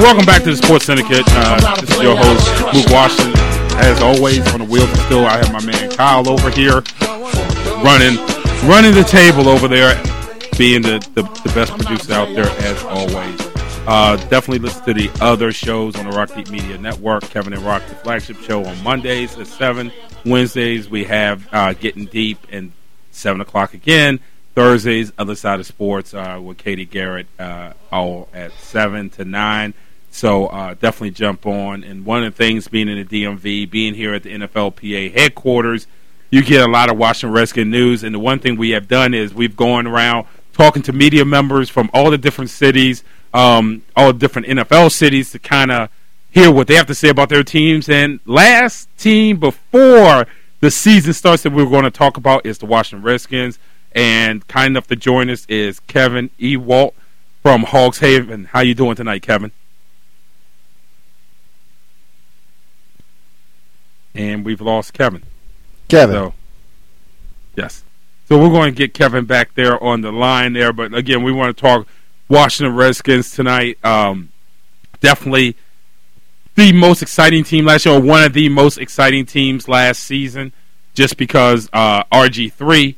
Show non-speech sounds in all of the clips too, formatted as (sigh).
welcome back to the Sports Syndicate. Uh, this is your host, Luke Washington. As always, on the wheels of steel, I have my man Kyle over here, running, running the table over there, being the, the, the best producer out there as always. Uh, definitely listen to the other shows on the Rock Deep Media Network. Kevin and Rock, the flagship show on Mondays at seven. Wednesdays we have uh, Getting Deep and seven o'clock again. Thursdays, Other Side of Sports uh, with Katie Garrett, uh, all at 7 to 9. So uh, definitely jump on. And one of the things being in the DMV, being here at the NFLPA headquarters, you get a lot of Washington Redskin news. And the one thing we have done is we've gone around talking to media members from all the different cities, um, all the different NFL cities to kind of hear what they have to say about their teams. And last team before the season starts that we're going to talk about is the Washington Redskins. And kind enough to join us is Kevin Ewoldt from Hogs Haven. How you doing tonight, Kevin? And we've lost Kevin. Kevin. So, yes. So we're going to get Kevin back there on the line there. But again, we want to talk Washington Redskins tonight. Um, definitely the most exciting team last year, or one of the most exciting teams last season, just because uh, RG3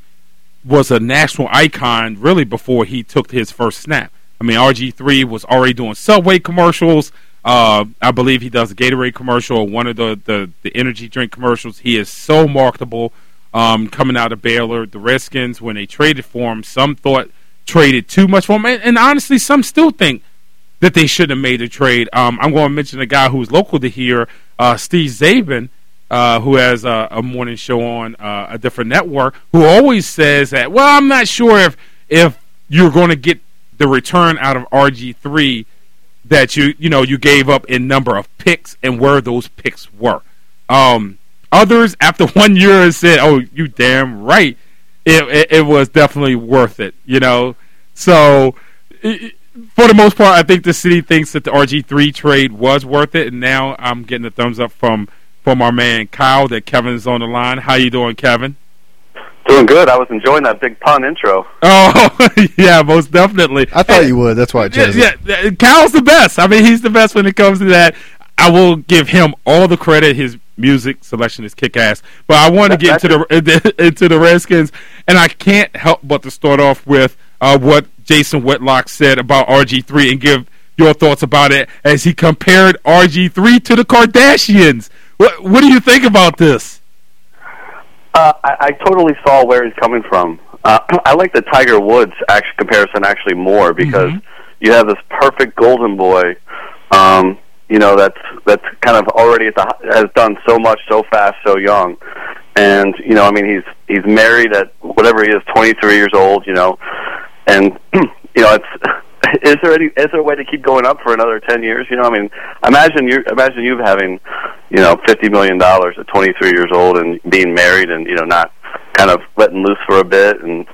was a national icon really before he took his first snap. I mean, RG3 was already doing Subway commercials. Uh, I believe he does a Gatorade commercial, or one of the, the, the energy drink commercials. He is so marketable um, coming out of Baylor. The Redskins, when they traded for him, some thought traded too much for him. And, and honestly, some still think that they should have made a trade. Um, I'm going to mention a guy who's local to here, uh, Steve Czaban uh, who has a, a, morning show on uh, a different network, who always says that, well, I'm not sure if if you're going to get the return out of RG3 that you you know you gave up in number of picks and where those picks were. Um, others after (laughs) one year said, "Oh, you damn right, it, it, it was definitely worth it." You know, so. For the most part, I think the city thinks that the RG3 trade was worth it, and now I'm getting a thumbs up from from our man Kyle that Kevin's on the line. How you doing, Kevin? Doing good. I was enjoying that big pun intro. (laughs) Oh (laughs) yeah, most definitely. I thought you would. That's why I chose yeah, yeah, Kyle's the best. I mean, he's the best when it comes to that. I will give him all the credit. His music selection is kick ass. But I want to get into the (laughs) into the Redskins, and I can't help but to start off with uh, what Jason Whitlock said about RG three and give your thoughts about it as he compared RG three to the Kardashians. What What do you think about this? Uh, I, I totally saw where he's coming from. Uh, (clears throat) I like the Tiger Woods actually, comparison actually more because mm-hmm. you have this perfect golden boy. Um, you know that's that's kind of already at the, has done so much so fast, so young, and you know I mean he's he's married at whatever he is, 23 years old. You know, and (clears throat) you know it's (laughs) is there any is there a way to keep going up for another ten years? You know, I mean, imagine you imagine you having, you know, fifty million dollars at twenty three years old and being married and you know not kind of letting loose for a bit and.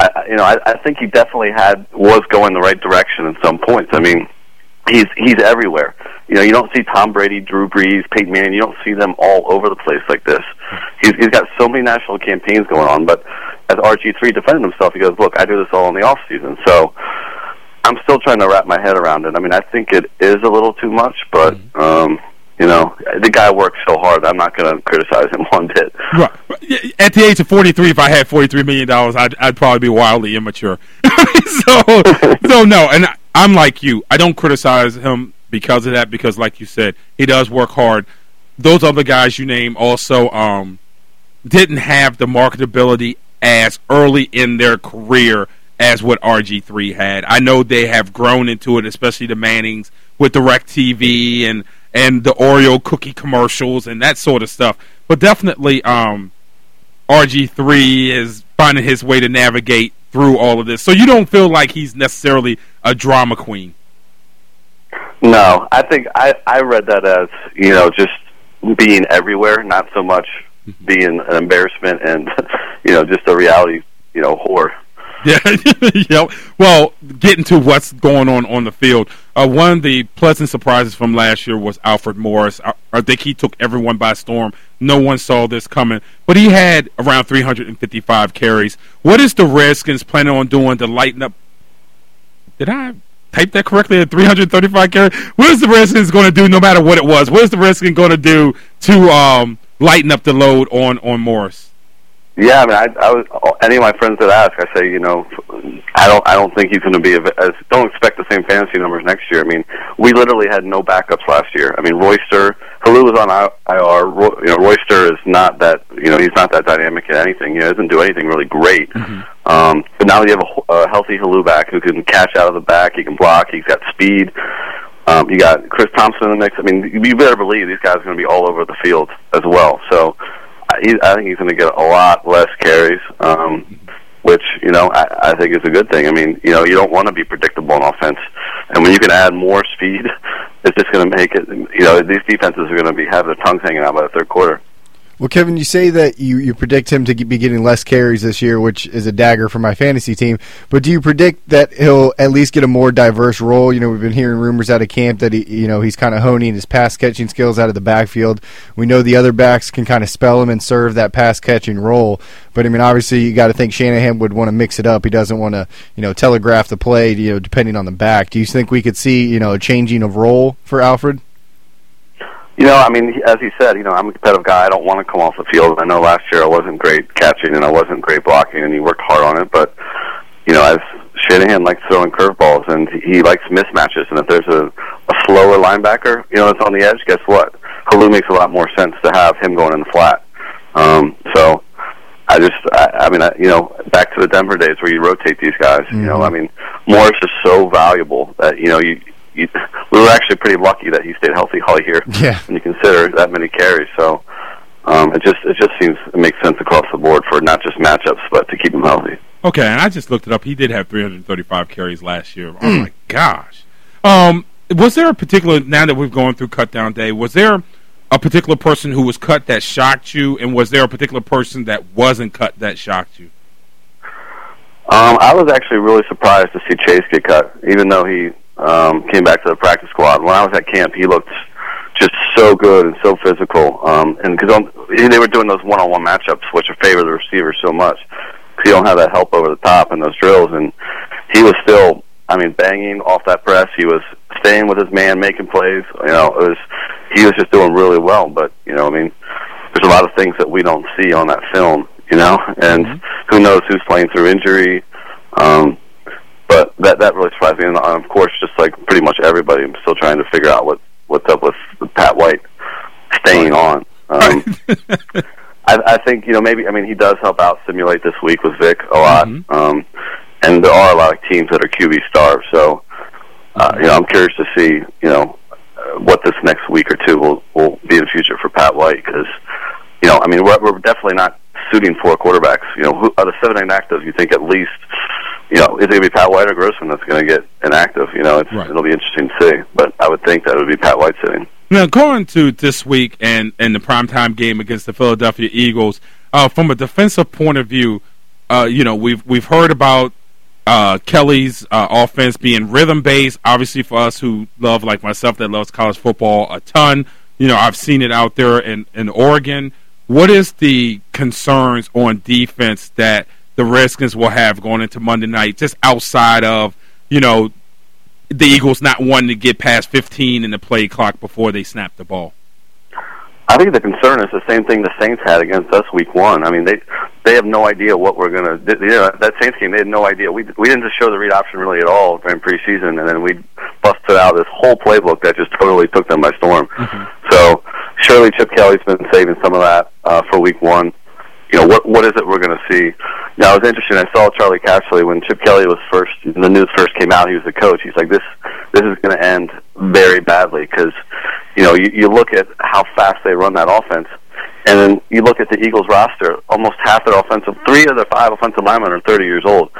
I, you know, I, I think he definitely had was going the right direction at some points. I mean, he's he's everywhere. You know, you don't see Tom Brady, Drew Brees, Peyton Manning. You don't see them all over the place like this. He's he's got so many national campaigns going on. But as RG three defended himself, he goes, "Look, I do this all in the off season." So I'm still trying to wrap my head around it. I mean, I think it is a little too much, but mm-hmm. um, you know, the guy works so hard. I'm not going to criticize him (laughs) one bit. Right. At the age of 43, if I had 43 million dollars, I'd, I'd probably be wildly immature. (laughs) so, (laughs) so no. And I'm like you. I don't criticize him because of that. Because, like you said, he does work hard. Those other guys you name also um, didn't have the marketability as early in their career as what RG3 had. I know they have grown into it, especially the Mannings with DirecTV and and the Oreo cookie commercials and that sort of stuff. But definitely, um, RG3 is finding his way to navigate through all of this. So you don't feel like he's necessarily a drama queen. No, I think I I read that as you know just being everywhere, not so much mm-hmm. being an embarrassment and (laughs) you know just a reality you know whore. (laughs) Yeah, yep. Well, getting to what's going on on the field, uh, one of the pleasant surprises from last year was Alfred Morris. I, I, think he took everyone by storm. No one saw this coming, but he had around 355 carries. What is the Redskins planning on doing to lighten up? Did I type that correctly? At 335 carries. What is the Redskins going to do, no matter what it was? What is the Redskins going to do to um, lighten up the load on on Morris? Yeah, I mean, I, I was any of my friends that ask, I say, you know, I don't, I don't think he's going to be as. Don't expect the same fantasy numbers next year. I mean, we literally had no backups last year. I mean, Royster, Helu was on IR. Roy, you know, Royster is not that. You know, he's not that dynamic at anything. He doesn't do anything really great. Mm-hmm. Um, but now you have a, a healthy Helu back who can catch out of the back. He can block. He's got speed. Um, you got Chris Thompson in the mix. I mean, you better believe these guys are going to be all over the field as well. So he, I think he's going to get a lot less carries, um, which you know I, I think is a good thing. I mean, you know, you don't want to be predictable on offense, and when you can add more speed, (laughs) it's just going to make it. You know, these defenses are going to be have their tongues hanging out by the third quarter. Well, Kevin, you say that you, you predict him to be getting less carries this year, which is a dagger for my fantasy team. But do you predict that he'll at least get a more diverse role? You know, we've been hearing rumors out of camp that he, you know, he's kind of honing his pass catching skills out of the backfield. We know the other backs can kind of spell him and serve that pass catching role. But I mean, obviously, you got to think Shanahan would want to mix it up. He doesn't want to, you know, telegraph the play, you know, depending on the back. Do you think we could see, you know, a changing of role for Alfred? You know, I mean, as he said, you know, I'm a competitive guy. I don't want to come off the field. I know last year I wasn't great catching and I wasn't great blocking, and he worked hard on it. But you know, as Shanahan likes throwing curveballs and he likes mismatches, and if there's a, a slower linebacker, you know, that's on the edge, guess what? Helu makes a lot more sense to have him going in the flat. Um, so I just, I, I mean, I, you know, back to the Denver days where you rotate these guys. Mm-hmm. You know, I mean, Morris is so valuable that you know you you, we were actually pretty lucky that he stayed healthy all year. Yeah. When you consider that many carries, so um, it just it just seems it makes sense across the board for not just matchups, but to keep him healthy. Okay, and I just looked it up. He did have 335 carries last year. Oh my gosh. Um, was there a particular now that we've gone through cut down day? Was there a particular person who was cut that shocked you, and was there a particular person that wasn't cut that shocked you? Um, I was actually really surprised to see Chase get cut, even though he um, came back to the practice squad. When I was at camp, he looked just so good and so physical. Um, and because they were doing those one-on-one matchups, which favor the receiver so much, because you don't have that help over the top in those drills. And he was still, I mean, banging off that press. He was staying with his man, making plays. You know, it was he was just doing really well. But you know, I mean, there's a lot of things that we don't see on that film. You know, and mm-hmm. who knows who's playing through injury. Um, but that that really surprised me. And of course, just like pretty much everybody, I'm still trying to figure out what what's up with, Pat White staying on. Um, (laughs) I, I think you know maybe I mean he does help out simulate this week with Vic a lot, mm-hmm. um, and there are a lot of teams that are QB starved. So uh, you know I'm curious to see you know uh, what this next week or two will will be in the future for Pat White because you know I mean we're, we're definitely not suiting four quarterbacks. You know, who, out of seven inactive, you think at least you know, it's going to be Pat White or Grossman that's going to get inactive? You know, it's, right. it'll be interesting to see. But I would think that it would be Pat White sitting. Now, going to this week and, and the primetime game against the Philadelphia Eagles, uh, from a defensive point of view, uh, you know, we've we've heard about uh, Kelly's uh, offense being rhythm based. Obviously, for us who love, like myself, that loves college football a ton, you know, I've seen it out there in, in Oregon. What is the concerns on defense that – the Redskins will have going into Monday night, just outside of you know the Eagles not wanting to get past 15 in the play clock before they snap the ball? I think the concern is the same thing the Saints had against us week one. I mean, they they have no idea what we're gonna. You know, that Saints game, they had no idea. We we didn't just show the read option really at all during preseason, and then we busted out this whole playbook that just totally took them by storm. Mm-hmm. So surely Chip Kelly's been saving some of that uh, for week one you know, what what is it we're going to see? Now, it was interesting. I saw Charley Casserly when Chip Kelly was first. The news first came out. He was the coach. He's like, this this is going to end very badly because, you know, you, you look at how fast they run that offense, and then you look at the Eagles roster. Almost half their offensive, three of the five offensive linemen are 30 years old.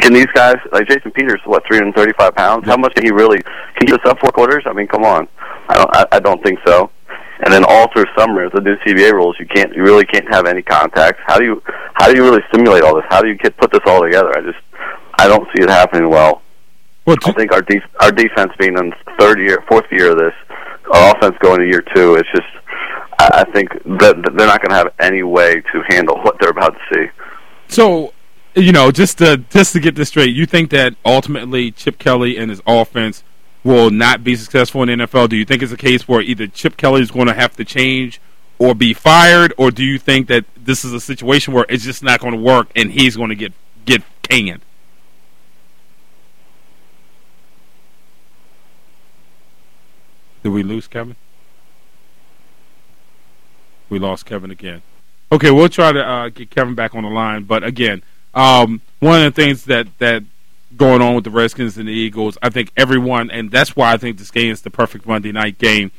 Can these guys, like Jason Peters, what 335 pounds? How much can he really? Can he this up four quarters? I mean, come on. I don't. I, I don't think so and then all through summer the new CBA rules you can't you really can't have any contacts. How do you how do you really simulate all this? How do you get put this all together? I just I don't see it happening well. well I think our def- our defense being in third year, fourth year of this, our offense going to year two. It's just I, I think that they're not going to have any way to handle what they're about to see. So you know, just to just to get this straight, you think that ultimately Chip Kelly and his offense will not be successful in the NFL? Do you think it's a case where either Chip Kelly is going to have to change or be fired, or do you think that this is a situation where it's just not going to work and he's going to get get canned? Did we lose Kevin? We lost Kevin again. Okay, we'll try to uh, get Kevin back on the line, but again, um, one of the things that that going on with the Redskins and the Eagles, I think everyone, and that's why I think this game is the perfect Monday night game,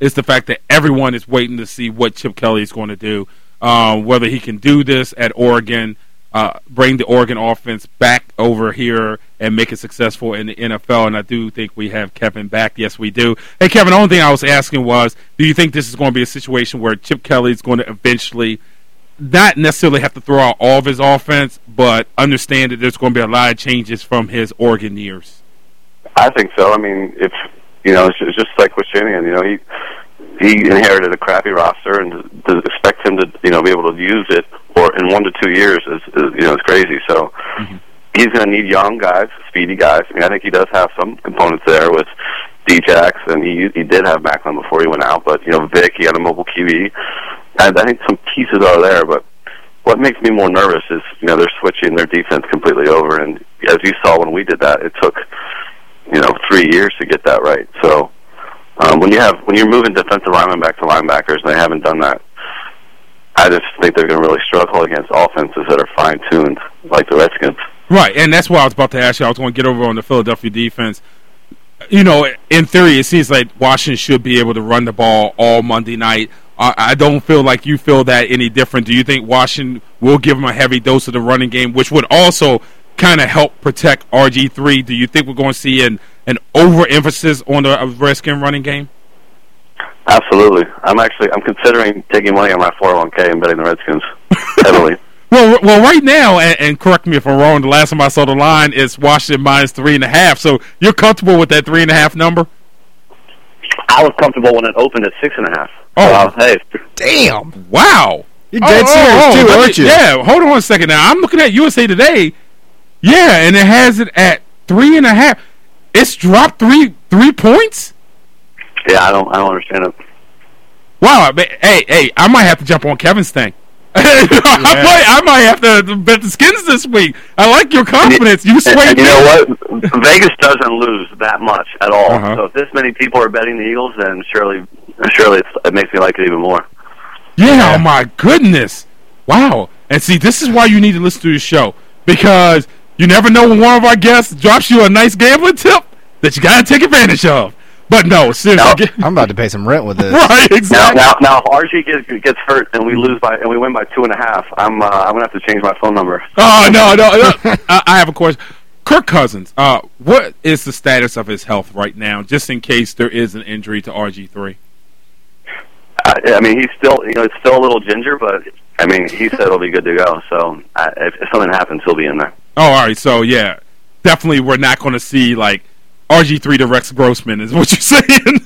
is the fact that everyone is waiting to see what Chip Kelly is going to do, um, whether he can do this at Oregon, uh, bring the Oregon offense back over here and make it successful in the NFL. And I do think we have Kevin back. Yes, we do. Hey, Kevin, the only thing I was asking was, do you think this is going to be a situation where Chip Kelly is going to eventually – not necessarily have to throw out all of his offense, but understand that there's going to be a lot of changes from his Oregon years. I think so. I mean, if you know, it's just like with Shanahan. You know, he he inherited a crappy roster, and to expect him to you know be able to use it or in one to two years is, is you know it's crazy. So. Mm-hmm. He's going to need young guys, speedy guys. I mean, I think he does have some components there with Djax, and he he did have Maclin before he went out. But you know, Vic, he had a mobile QB. I, I think some pieces are there, but what makes me more nervous is you know they're switching their defense completely over, and as you saw when we did that, it took you know three years to get that right. So um, when you have when you're moving defensive linemen back to linebackers, and they haven't done that, I just think they're going to really struggle against offenses that are fine tuned like the Redskins. Right, and that's why I was about to ask you. I was going to get over on the Philadelphia defense. You know, in theory, it seems like Washington should be able to run the ball all Monday night. I don't feel like you feel that any different. Do you think Washington will give him a heavy dose of the running game, which would also kind of help protect RG three? Do you think we're going to see an an overemphasis on the uh, Redskin running game? Absolutely. I'm actually I'm considering taking money on my 401k and betting the Redskins heavily. (laughs) well, well, right now, and, and, correct me if I'm wrong. The last time I saw the line is Washington minus three and a half. So you're comfortable with that three and a half number? I was comfortable when it opened at six and a half. Oh, hey, damn! Wow, you're dead oh, oh serious oh, oh, too, aren't you? Yeah. Hold on a second. Now I'm looking at USA Today. Yeah, and it has it at three and a half. It's dropped three three points. Yeah, I don't I don't understand it. Wow. Hey, hey, I might have to jump on Kevin's thing. (laughs) I, might, I might have to bet the skins this week. I like your confidence. You. You know what? Vegas doesn't lose that much at all. Uh-huh. So if this many people are betting the Eagles, then surely, surely it makes me like it even more. Yeah, yeah. Oh my goodness! Wow. And see, this is why you need to listen to the show because you never know when one of our guests drops you a nice gambling tip that you got to take advantage of. But no, seriously, now, I'm about to pay some rent with this. (laughs) right, exactly. Now, now, now, if RG gets, gets hurt and we lose by and we win by two and a half, I'm uh, I'm gonna have to change my phone number. Oh no, no, no. (laughs) I have a question. Kirk Cousins, uh, what is the status of his health right now, just in case there is an injury to RG three? Uh, I mean, he's still you know it's still a little ginger, but I mean he said it'll be good to go. So uh, if, if something happens, he'll be in there. Oh, all right. So yeah, definitely we're not going to see like RG3 to Rex Grossman is what you're (laughs) saying.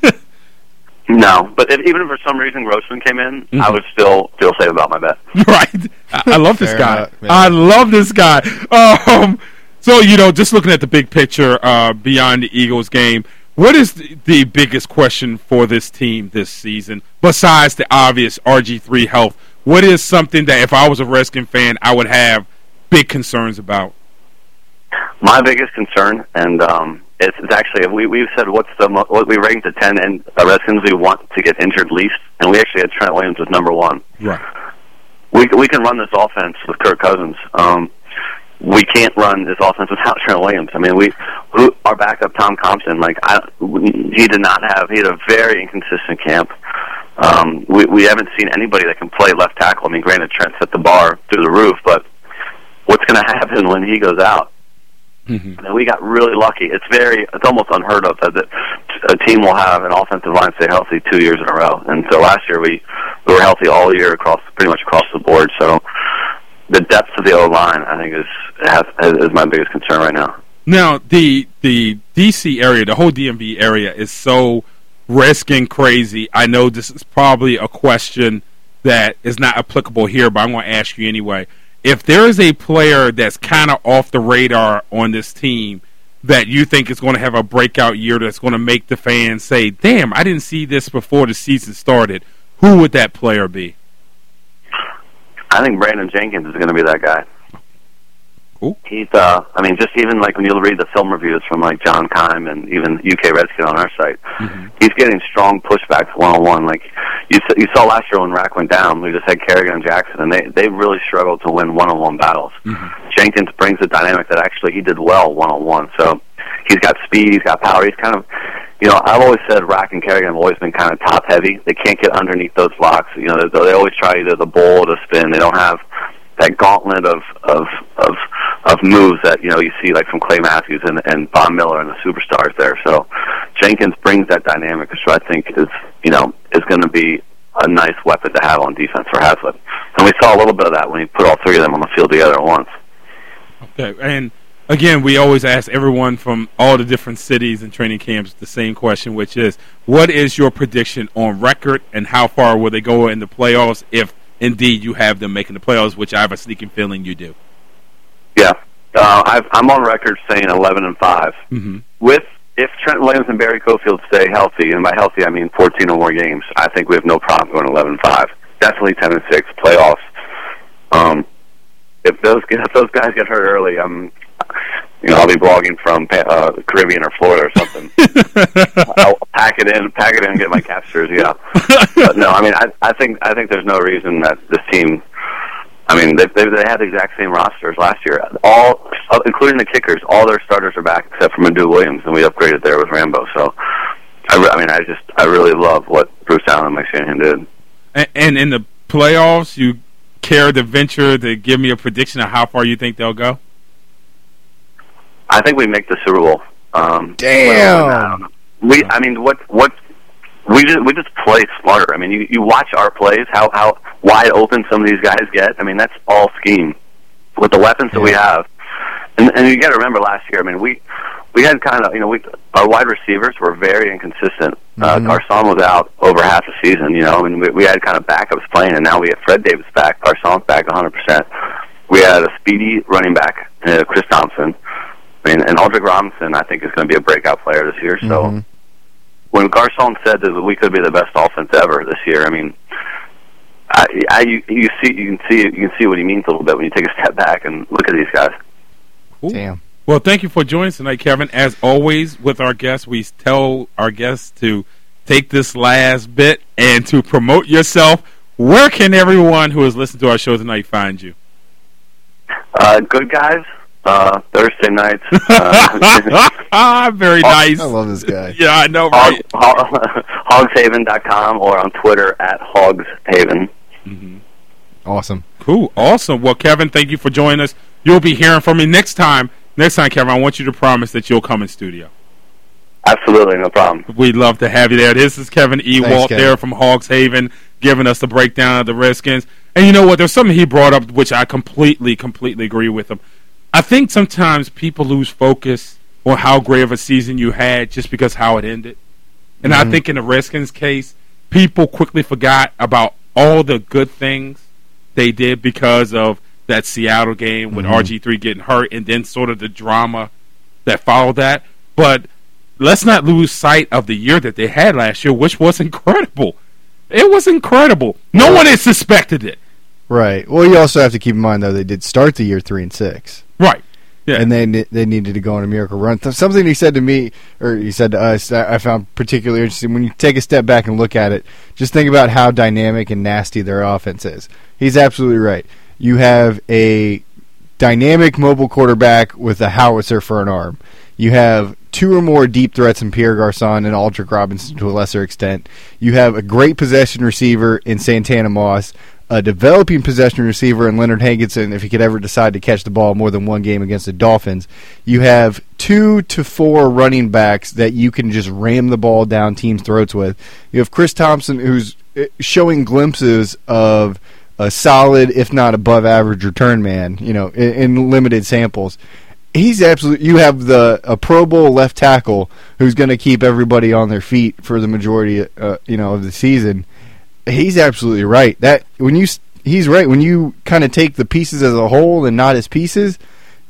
no, but if, even if for some reason Grossman came in, mm-hmm. I would still feel safe about my bet. (laughs) Right. I, I love this guy. Enough, I love this guy. Um, so you know, just looking at the big picture uh, beyond the Eagles game, what is the, the biggest question for this team this season besides the obvious RG3 health? What is something that if I was a Redskin fan, I would have big concerns about? My biggest concern, and um, it's, it's actually we we've said what's the mo- what we ranked the ten and uh, Redskins we want to get injured least, and we actually had Trent Williams as number one. Right. We we can run this offense with Kirk Cousins. Um, we can't run this offense without Trent Williams. I mean, we who, our backup Tom Compton, like I, he did not have he had a very inconsistent camp. Um, we we haven't seen anybody that can play left tackle. I mean, granted Trent set the bar through the roof, but what's going (laughs) to happen when he goes out? Mm-hmm. And we got really lucky. It's very, it's almost unheard of that a team will have an offensive line stay healthy two years in a row. And so last year we we were healthy all year across pretty much across the board. So the depth of the O line, I think, is has, is my biggest concern right now. Now the the DC area, the whole DMV area, is so risking crazy. I know this is probably a question that is not applicable here, but I'm going to ask you anyway if there is a player that's kind of off the radar on this team that you think is going to have a breakout year that's going to make the fans say, "Damn, I didn't see this before the season started," who would that player be? I think Brandon Jenkins is going to be that guy. Cool. He's, uh, I mean, just even like when you read the film reviews from like John Keim and even UK Redskin on our site, mm-hmm. he's getting strong pushbacks one on one. Like you, you saw last year when Rak went down, we just had Kerrigan and Jackson, and they they really struggled to win one on one battles. Mm-hmm. Jenkins brings a dynamic that actually he did well one on one. So he's got speed, he's got power. He's kind of, you know, I've always said Rak and Kerrigan have always been kind of top heavy. They can't get underneath those blocks. You know, they, they always try either the bowl or the spin. They don't have that gauntlet of of of of moves that you know you see like from Clay Matthews and and Von Miller and the superstars there. So Jenkins brings that dynamic, which I think is you know is going to be a nice weapon to have on defense for Haslett. And we saw a little bit of that when he put all three of them on the field together at once. Okay, and again, we always ask everyone from all the different cities and training camps the same question, which is, what is your prediction on record, and how far will they go in the playoffs if indeed you have them making the playoffs? Which I have a sneaking feeling you do. Yeah, uh, I've, I'm on record saying 11 and 5 mm-hmm. with if Trent Williams and Barry Cofield stay healthy, and by healthy I mean 14 or more games, I think we have no problem going 11 and 5. Definitely 10 and 6 playoffs. Um, if those if those guys get hurt early, I'm you know I'll be blogging from uh, the Caribbean or Florida or something. (laughs) I'll pack it in, pack it in, and get my captures. Yeah, but no, I mean I I think I think there's no reason that this team. I mean, they they, they had the exact same rosters last year. All, uh, including the kickers, all their starters are back except for Madieu Williams, and we upgraded there with Rambo. So, I, re- I mean, I just I really love what Bruce Allen and Mike Shanahan did. And, and in the playoffs, you care to venture to give me a prediction of how far you think they'll go? I think we make the Super Bowl. Um, Damn. We, I mean, what what we just we just play smarter. I mean, you you watch our plays, how how wide open some of these guys get. I mean, that's all scheme with the weapons that we have. And and you got to remember last year. I mean, we we had kind of you know we our wide receivers were very inconsistent. Uh, Mhm. Garcon was out over half the season. You know, I mean, we, we had kind of backups playing, and now we have Fred Davis back, Garcon's back 100. percent We had a speedy running back, uh, Chris Thompson. I mean, and Aldrich Robinson, I think, is going to be a breakout player this year. So Mhm. when Garcon said that we could be the best offense ever this year, I mean, I, I you, you see you can see you can see what he means a little bit when you take a step back and look at these guys. Cool. Damn. Well, thank you for joining us tonight, Kevin. As always, with our guests, we tell our guests to take this last bit and to promote yourself. Where can everyone who has listened to our show tonight find you? Uh, good guys. Uh, Thursday nights. (laughs) Uh, ah, (laughs) very nice. I love this guy. (laughs) Yeah, I know, hog, right? hog, hogshaven.com or on Twitter at hogshaven. hmm Awesome. Cool, awesome. Well, Kevin, thank you for joining us. You'll be hearing from me next time. Next time, Kevin, I want you to promise that you'll come in studio. Absolutely, no problem. We'd love to have you there. This is Kevin Ewoldt Thanks, Kevin. there from Hogs Haven giving us the breakdown of the Redskins. And you know what? There's something he brought up which I completely, completely agree with him. I think sometimes people lose focus on how great of a season you had just because how it ended. And I Mhm. think in the Redskins case, people quickly forgot about all the good things they did because of that Seattle game with Mhm. RG3 getting hurt and then sort of the drama that followed that. But let's not lose sight of the year that they had last year, which was incredible. It was incredible. No one had suspected it. Right. Well, you also have to keep in mind though they did start the year three and six, Right. Yeah. and then they needed to go on a miracle run. Something he said to me, or he said to us, I found particularly interesting. When you take a step back and look at it, just think about how dynamic and nasty their offense is. He's absolutely right. You have a dynamic mobile quarterback with a howitzer for an arm. You have two or more deep threats in Pierre Garcon and Aldrich Robinson to a lesser extent. You have a great possession receiver in Santana Moss, a developing possession receiver in Leonard Hankerson if he could ever decide to catch the ball more than one game against the Dolphins. You have two to four running backs that you can just ram the ball down teams' throats with. You have Chris Thompson who's eh, showing glimpses of a solid, if not above average return man, you know, in, in limited samples. He's absolutely. You have the a Pro Bowl left tackle who's going to keep everybody on their feet for the majority, uh, you know, of the season. He's absolutely right. That when you he's right. When you kind of take the pieces as a whole and not as pieces,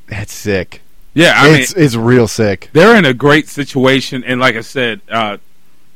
that's sick. Yeah, I it's mean, it's real sick. they're in a great situation, and like I said, uh,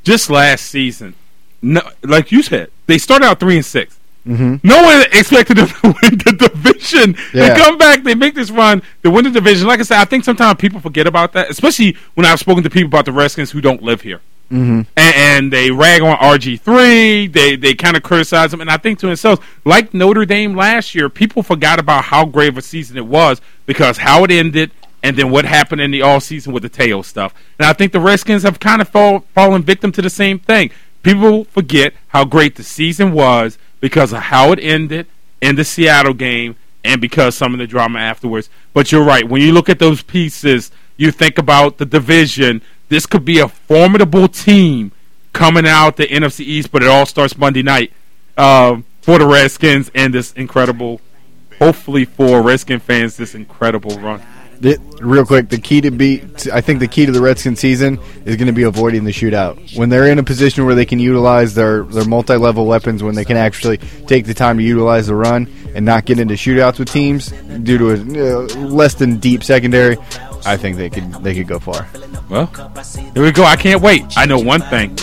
just last season, no, like you said, they started out three and 6 hmm No one expected them (laughs) to win the division. Yeah. They come back, they make this run, they win the division. Like I said, I think sometimes people forget about that, especially when I've spoken to people about the Redskins who don't live here. Hmm and, and they rag on RG three. They they kind of criticize him, and I think to themselves, like Notre Dame last year, people forgot about how great of a season it was because how it ended, and then what happened in the all season with the Te'o stuff. And I think the Redskins have kind of fall, fallen victim to the same thing. People forget how great the season was because of how it ended in the Seattle game and because some of the drama afterwards. But you're right. When you look at those pieces, you think about the division. This could be a formidable team coming out the NFC East, but it all starts Monday night um, for the Redskins and this incredible, hopefully for Redskin fans, this incredible run. The, real quick, the key to beat, I think the key to the Redskin season is going to be avoiding the shootout. When they're in a position where they can utilize their, their multi level weapons, when they can actually take the time to utilize the run and not get into shootouts with teams due to a uh, less than deep secondary, I think they could they could go far. Well, here we go. I can't wait. I know one thing.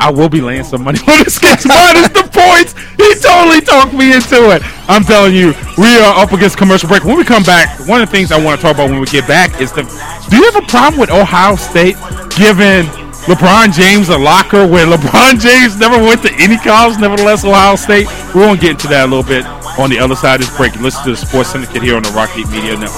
I will be laying some money (laughs) on this Skins minus the points. He totally talked me into it. I'm telling you, we are up against commercial break. When we come back, one of the things I want to talk about when we get back is the. Do you have a problem with Ohio State giving LeBron James a locker where LeBron (laughs) James never went to any college, nevertheless Ohio State? We're going to get into that a little bit on the other side of this break. Listen to the Sports Syndicate here on the Rock Deep Media Network.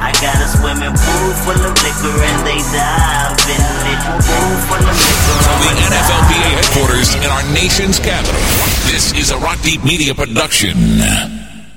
I got a swimming pool full of liquor and they dive in it. Pool full of liquor. From the NFLPA headquarters in our nation's capital, this is a Rock Deep Media production.